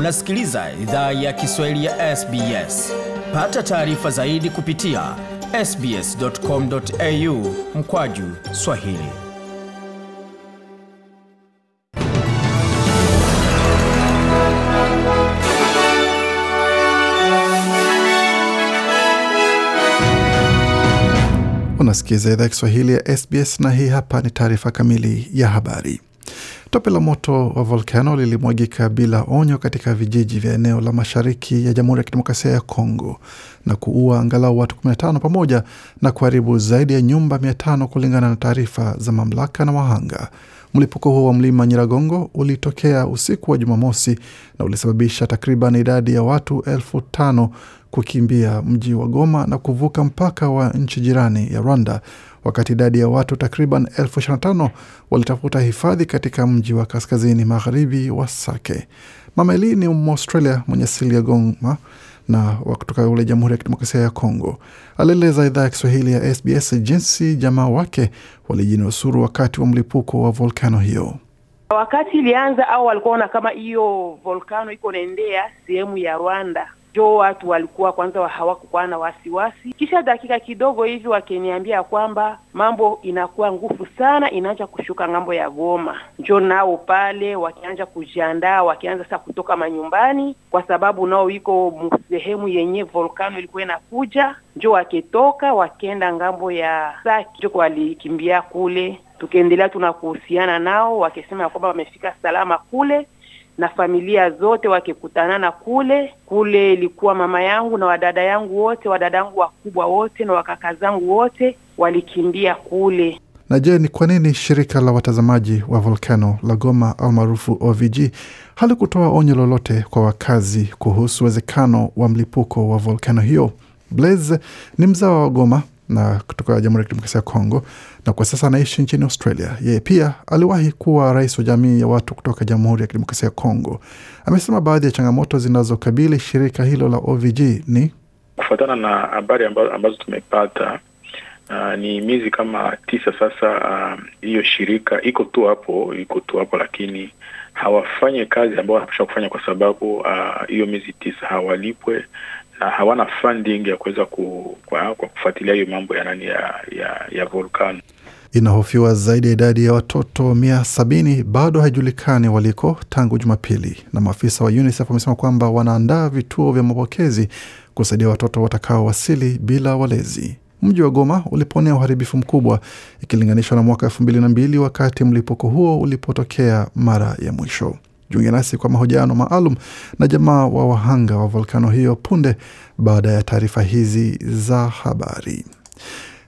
Unasikiliza idhaa ya Kiswahili ya SBS. Pata taarifa zaidi kupitia sbs.com.au mkwaju Swahili. Unasikiliza idhaa ya Kiswahili ya SBS na hii hapa ni taarifa kamili ya habari. Tope la moto wa volkano lilimwagika bila onyo katika vijiji vya eneo la mashariki ya Jamhuri ya Kidemokrasia ya Kongo na kuua angalau watu 15 pamoja na kuharibu zaidi ya nyumba 500 kulingana na taarifa za mamlaka na wahanga. Mlipuko huo wa mlima Nyiragongo ulitokea usiku wa Jumamosi na ulisababisha takriban idadi ya watu elfu tano kukimbia mji wa Goma na kuvuka mpaka wa nchi jirani ya Rwanda, wakati idadi ya watu takriban elfu ishirini na tano walitafuta hifadhi katika mji wa kaskazini magharibi wa Sake. Mama Eli ni Mwaustralia mwenye asili ya Goma na kutoka ule Jamhuri ya Kidemokrasia ya Kongo. Alieleza idhaa ya Kiswahili ya SBS jinsi jamaa wake walijinusuru wakati wa mlipuko wa volkano hiyo. Wakati ilianza au walikuwa ona kama hiyo volkano iko naendea sehemu ya Rwanda, jo watu walikuwa kwanza hawakukuwa na wasiwasi. Kisha dakika kidogo hivi wakiniambia kwamba mambo inakuwa ngufu sana, inaanza kushuka ng'ambo ya Goma, njo nao pale wakianza kujiandaa, wakianza sasa kutoka manyumbani, kwa sababu nao iko sehemu yenye volkano ilikuwa inakuja, njo wakitoka wakienda ng'ambo ya Saki, njo walikimbia kule. Tukiendelea tunakuhusiana nao, wakisema kwamba wamefika salama kule na familia zote wakikutanana kule kule. Ilikuwa mama yangu na wadada yangu wote, wadada yangu wakubwa wote na wakaka zangu wote walikimbia kule. Na je, ni kwa nini shirika la watazamaji wa volkano la Goma almaarufu OVG halikutoa onyo lolote kwa wakazi kuhusu uwezekano wa mlipuko wa volkano hiyo? Blaise ni mzawa wa Goma na kutoka Jamhuri ya Kidemokrasia ya Kongo na kwa sasa anaishi nchini Australia. Yeye pia aliwahi kuwa rais wa jamii ya watu kutoka Jamhuri ya Kidemokrasia ya Kongo. Amesema baadhi ya changamoto zinazokabili shirika hilo la OVG ni kufuatana na habari ambazo, ambazo tumepata uh, ni miezi kama tisa sasa. Hiyo uh, shirika iko tu hapo, iko tu hapo, lakini hawafanye kazi ambao wanapasha kufanya kwa sababu hiyo uh, miezi tisa hawalipwe na hawana funding ya kuweza ku, kwa, kwa kufuatilia hiyo mambo ya nani ya, ya, ya volkano. Inahofiwa zaidi ya idadi ya watoto mia sabini bado haijulikani waliko tangu Jumapili, na maafisa wa UNICEF wamesema kwamba wanaandaa vituo vya mapokezi kusaidia watoto watakaowasili bila walezi. Mji wa Goma uliponea uharibifu mkubwa ikilinganishwa na mwaka elfu mbili na mbili wakati mlipuko huo ulipotokea mara ya mwisho. Jiunge nasi kwa mahojiano maalum na jamaa wa wahanga wa volkano hiyo punde baada ya taarifa hizi za habari.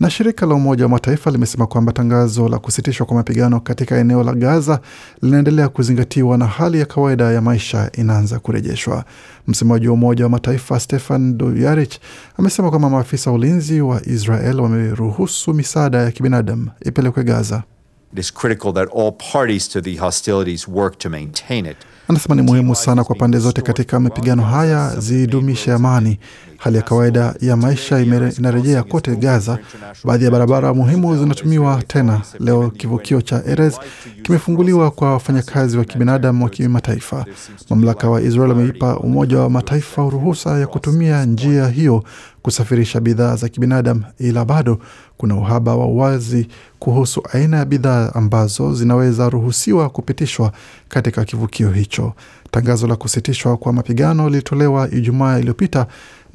Na shirika la Umoja wa Mataifa limesema kwamba tangazo la kusitishwa kwa mapigano katika eneo la Gaza linaendelea kuzingatiwa na hali ya kawaida ya maisha inaanza kurejeshwa. Msemaji wa Umoja wa Mataifa Stefan Dujarric amesema kwamba maafisa wa ulinzi wa Israel wameruhusu misaada ya kibinadamu ipelekwe Gaza. It is critical that all parties to the hostilities work to maintain it. Anasema ni muhimu sana kwa pande zote katika mapigano haya zidumishe amani. Hali ya kawaida ya maisha inarejea kote Gaza. Baadhi ya barabara muhimu zinatumiwa tena leo. Kivukio cha Erez kimefunguliwa kwa wafanyakazi wa kibinadamu wa kimataifa. Mamlaka wa Israel wameipa Umoja wa Mataifa ruhusa ya kutumia njia hiyo kusafirisha bidhaa za kibinadamu, ila bado kuna uhaba wa wazi kuhusu aina ya bidhaa ambazo zinaweza ruhusiwa kupitishwa katika kivukio hicho. Tangazo la kusitishwa kwa mapigano lilitolewa Ijumaa iliyopita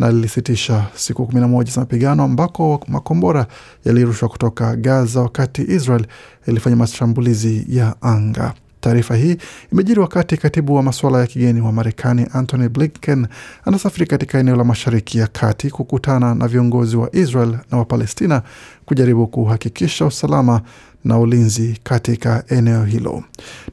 na lilisitisha siku kumi na moja za mapigano ambako makombora yalirushwa kutoka Gaza wakati Israel ilifanya mashambulizi ya anga. Taarifa hii imejiri wakati katibu wa masuala ya kigeni wa Marekani Antony Blinken anasafiri katika eneo la Mashariki ya Kati kukutana na viongozi wa Israel na Wapalestina kujaribu kuhakikisha usalama na ulinzi katika eneo hilo.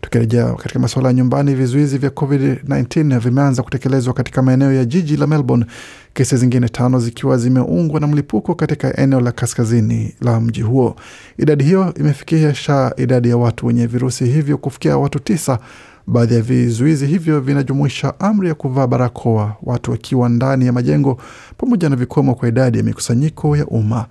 Tukirejea katika masuala ya nyumbani, vizuizi vya COVID-19 vimeanza kutekelezwa katika maeneo ya jiji la Melbourne, kesi zingine tano zikiwa zimeungwa na mlipuko katika eneo la kaskazini la mji huo. Idadi hiyo imefikisha idadi ya watu wenye virusi hivyo kufikia watu tisa. Baadhi ya vizuizi hivyo vinajumuisha amri ya kuvaa barakoa watu wakiwa ndani ya majengo pamoja na vikomo kwa idadi ya mikusanyiko ya umma.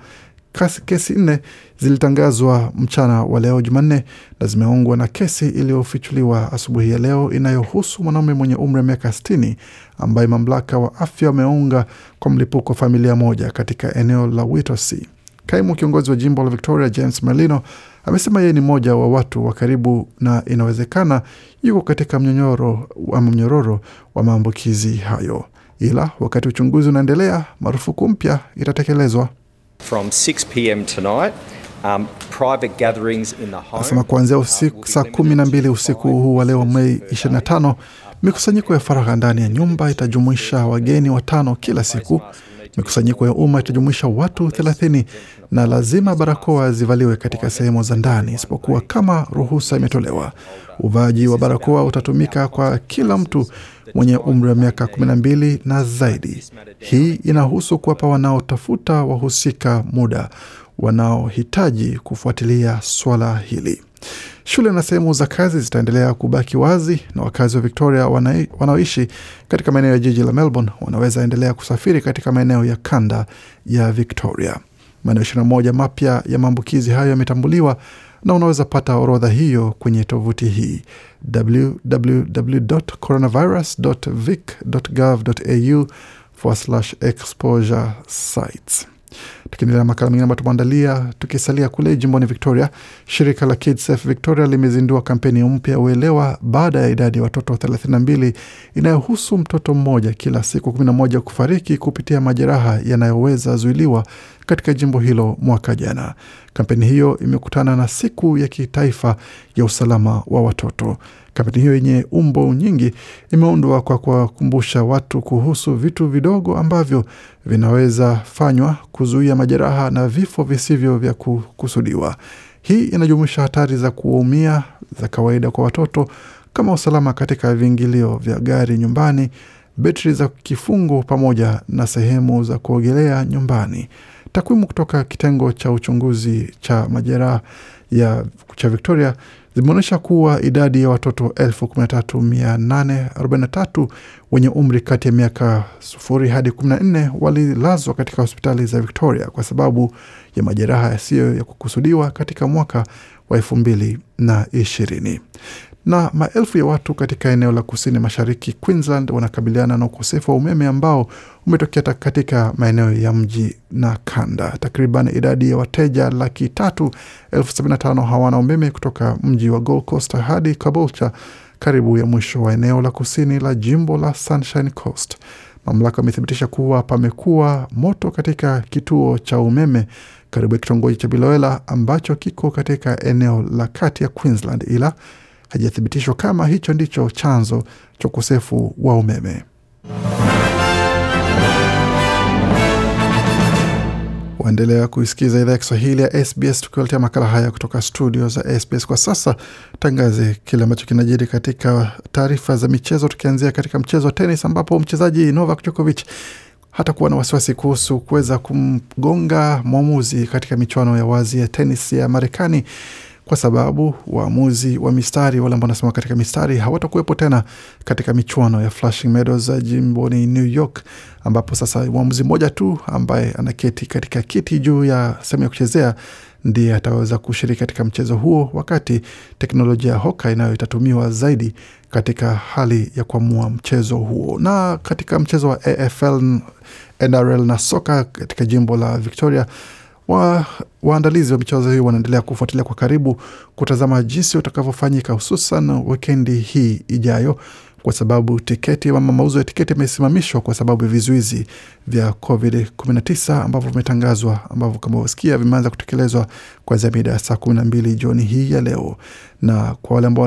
Kesi nne zilitangazwa mchana wa leo Jumanne na zimeungwa na kesi iliyofichuliwa asubuhi ya leo inayohusu mwanaume mwenye umri wa miaka 60 ambaye mamlaka wa afya wameunga kwa mlipuko wa familia moja katika eneo la Witosi. Kaimu kiongozi wa jimbo la Victoria James Merlino amesema yeye ni mmoja wa watu wa karibu na inawezekana yuko katika mnyororo ama mnyororo wa maambukizi hayo, ila wakati uchunguzi unaendelea, marufuku mpya itatekelezwa. From 6 p.m. tonight, um, private gatherings in the home. Anasema kuanzia saa kumi na mbili usiku huu wa leo Mei 25, mikusanyiko ya faragha ndani ya nyumba itajumuisha wageni watano kila siku. Mikusanyiko ya umma itajumuisha watu 30 na lazima barakoa zivaliwe katika sehemu za ndani isipokuwa kama ruhusa imetolewa. Uvaaji wa barakoa utatumika kwa kila mtu mwenye umri wa miaka 12 na zaidi. Hii inahusu kuwapa wanaotafuta wahusika muda wanaohitaji kufuatilia swala hili. Shule na sehemu za kazi zitaendelea kubaki wazi na wakazi wa Victoria wanaoishi katika maeneo ya jiji la Melbourne wanaweza endelea kusafiri katika maeneo ya kanda ya Victoria. Maeneo 21 mapya ya maambukizi hayo yametambuliwa na unaweza pata orodha hiyo kwenye tovuti hii www.coronavirus.vic.gov.au exposure sites. Tukiendelea makala mengine ambayo tumeandalia, tukisalia kule jimboni Victoria, shirika la KidsSafe Victoria limezindua kampeni mpya ya uelewa baada ya idadi ya watoto 32 inayohusu mtoto mmoja kila siku 11 kufariki kupitia majeraha yanayoweza zuiliwa katika jimbo hilo mwaka jana. Kampeni hiyo imekutana na siku ya kitaifa ya usalama wa watoto. Kampeni hiyo yenye umbo nyingi imeundwa kwa kuwakumbusha watu kuhusu vitu vidogo ambavyo vinaweza fanywa kuzuia majeraha na vifo visivyo vya kukusudiwa. Hii inajumuisha hatari za kuumia za kawaida kwa watoto kama usalama katika viingilio vya gari nyumbani, betri za kifungo, pamoja na sehemu za kuogelea nyumbani. Takwimu kutoka kitengo cha uchunguzi cha majeraha ya cha Victoria zimeonyesha kuwa idadi ya watoto 13843 wenye umri kati ya miaka sufuri hadi 14 walilazwa katika hospitali za Victoria kwa sababu ya majeraha yasiyo ya kukusudiwa katika mwaka wa elfu mbili na maelfu ya watu katika eneo la kusini mashariki Queensland wanakabiliana na ukosefu wa umeme ambao umetokea katika maeneo ya mji na kanda. Takriban idadi ya wateja laki tatu elfu sabini na tano hawana umeme kutoka mji wa Gold Coast hadi Caboolture, karibu ya mwisho wa eneo la kusini la jimbo la Sunshine Coast. Mamlaka amethibitisha kuwa pamekuwa moto katika kituo cha umeme karibu ya kitongoji cha Biloela ambacho kiko katika eneo la kati ya Queensland, ila hajathibitishwa kama hicho ndicho chanzo cha ukosefu wa umeme. Waendelea kuisikiza idhaa ya Kiswahili ya SBS tukiwaletea makala haya kutoka studio za SBS. Kwa sasa tangaze kile ambacho kinajiri katika taarifa za michezo, tukianzia katika mchezo wa tenis ambapo mchezaji Novak Djokovic hatakuwa na wasiwasi kuhusu kuweza kumgonga mwamuzi katika michuano ya wazi ya tenis ya Marekani kwa sababu waamuzi wa mistari wale ambao wanasema katika mistari hawatakuwepo tena katika michuano ya Flushing Meadows jimboni New York, ambapo sasa mwamuzi mmoja tu ambaye anaketi katika kiti juu ya sehemu ya kuchezea ndiye ataweza kushiriki katika mchezo huo, wakati teknolojia ya hoka inayo itatumiwa zaidi katika hali ya kuamua mchezo huo. Na katika mchezo wa AFL, NRL na soka katika jimbo la Victoria wa, waandalizi wa michezo hiyo wanaendelea kufuatilia kwa karibu kutazama jinsi utakavyofanyika hususan wikendi hii ijayo, kwa sababu tiketi ama mauzo ya tiketi yamesimamishwa kwa sababu ya vizuizi vya COVID-19 ambavyo vimetangazwa, ambavyo kama wasikia vimeanza kutekelezwa kuanzia mida ya saa kumi na mbili jioni hii ya leo, na kwa wale ambao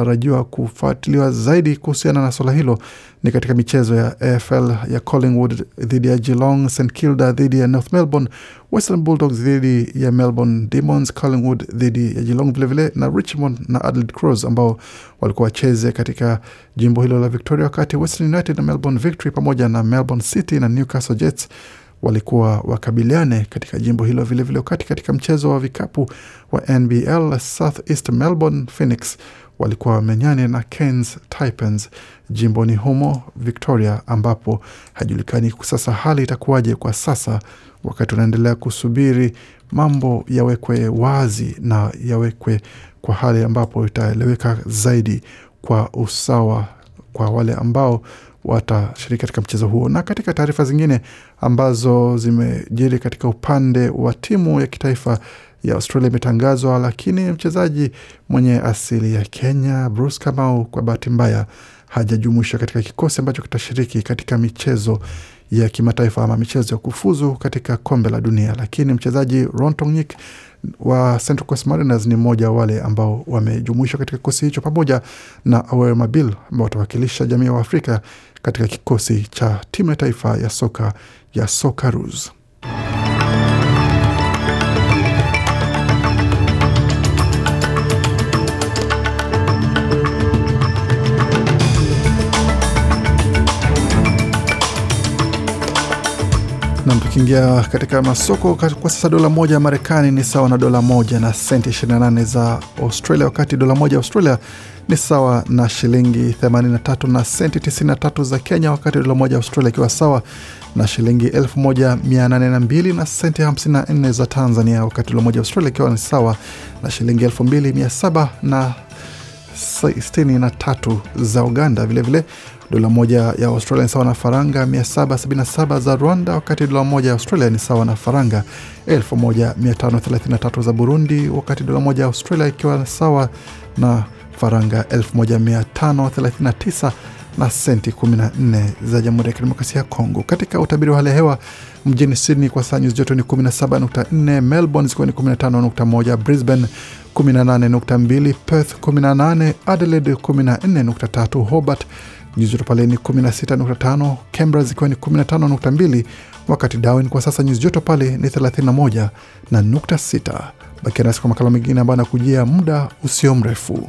tarajiwa kufuatiliwa zaidi kuhusiana na swala hilo ni katika michezo ya AFL ya Collingwood dhidi ya Geelong, St Kilda dhidi ya North Melbourne, Western Bulldogs dhidi ya Melbourne Demons, Collingwood dhidi ya Geelong vilevile na Richmond na Adelaide Crows ambao walikuwa wacheze katika jimbo hilo la Victoria, wakati Western United na Melbourne Victory pamoja na Melbourne City na Newcastle Jets walikuwa wakabiliane katika jimbo hilo vilevile, wakati katika mchezo wa vikapu wa NBL South East Melbourne Phoenix walikuwa wamenyane na Cairns Taipans jimboni humo Victoria, ambapo hajulikani sasa hali itakuwaje kwa sasa, wakati unaendelea kusubiri mambo yawekwe wazi na yawekwe kwa hali ambapo itaeleweka zaidi kwa usawa kwa wale ambao watashiriki katika mchezo huo. Na katika taarifa zingine ambazo zimejiri katika upande wa timu ya kitaifa ya Australia imetangazwa, lakini mchezaji mwenye asili ya Kenya Bruce Kamau kwa bahati mbaya hajajumuishwa katika kikosi ambacho kitashiriki katika michezo ya kimataifa ama michezo ya kufuzu katika kombe la dunia, lakini mchezaji Ron Tongik wa Central Coast Mariners ni mmoja wa wale ambao wamejumuishwa katika kikosi hicho pamoja na Awer Mabil ambao watawakilisha jamii wa Afrika katika kikosi cha timu ya taifa ya soka ya Socceroos. Nam, tukiingia katika masoko kwa sasa, dola moja ya Marekani ni sawa na dola moja na senti 28 za Australia, wakati dola moja ya Australia ni sawa na shilingi 83 na senti 93 za Kenya, wakati dola moja ya Australia ikiwa sawa na shilingi 1802 na senti 54 za Tanzania, wakati dola moja ya Australia ikiwa ni sawa na shilingi 2700 na 63 za Uganda. Vilevile dola moja ya Australia ni sawa na faranga 777 za Rwanda, wakati dola moja ya Australia ni sawa na faranga 1533 za Burundi, wakati dola moja ya Australia ikiwa sawa na faranga 1539 na senti 14 za Jamhuri ya Kidemokrasia ya Kongo. Katika utabiri wa hali ya hewa mjini Sydney kwa saa nyuzi joto ni 17.4, Melbourne zikiwa ni 15.1, Brisbane 18.2, Perth 18, Adelaide 14.3, Hobart nyuzi joto pale ni 16.5, Canberra zikiwa ni 15.2, wakati Darwin kwa sasa nyuzi joto pale ni 31 na nukta 6. Bakia nasi kwa makala mengine ambayo anakujia muda usio mrefu.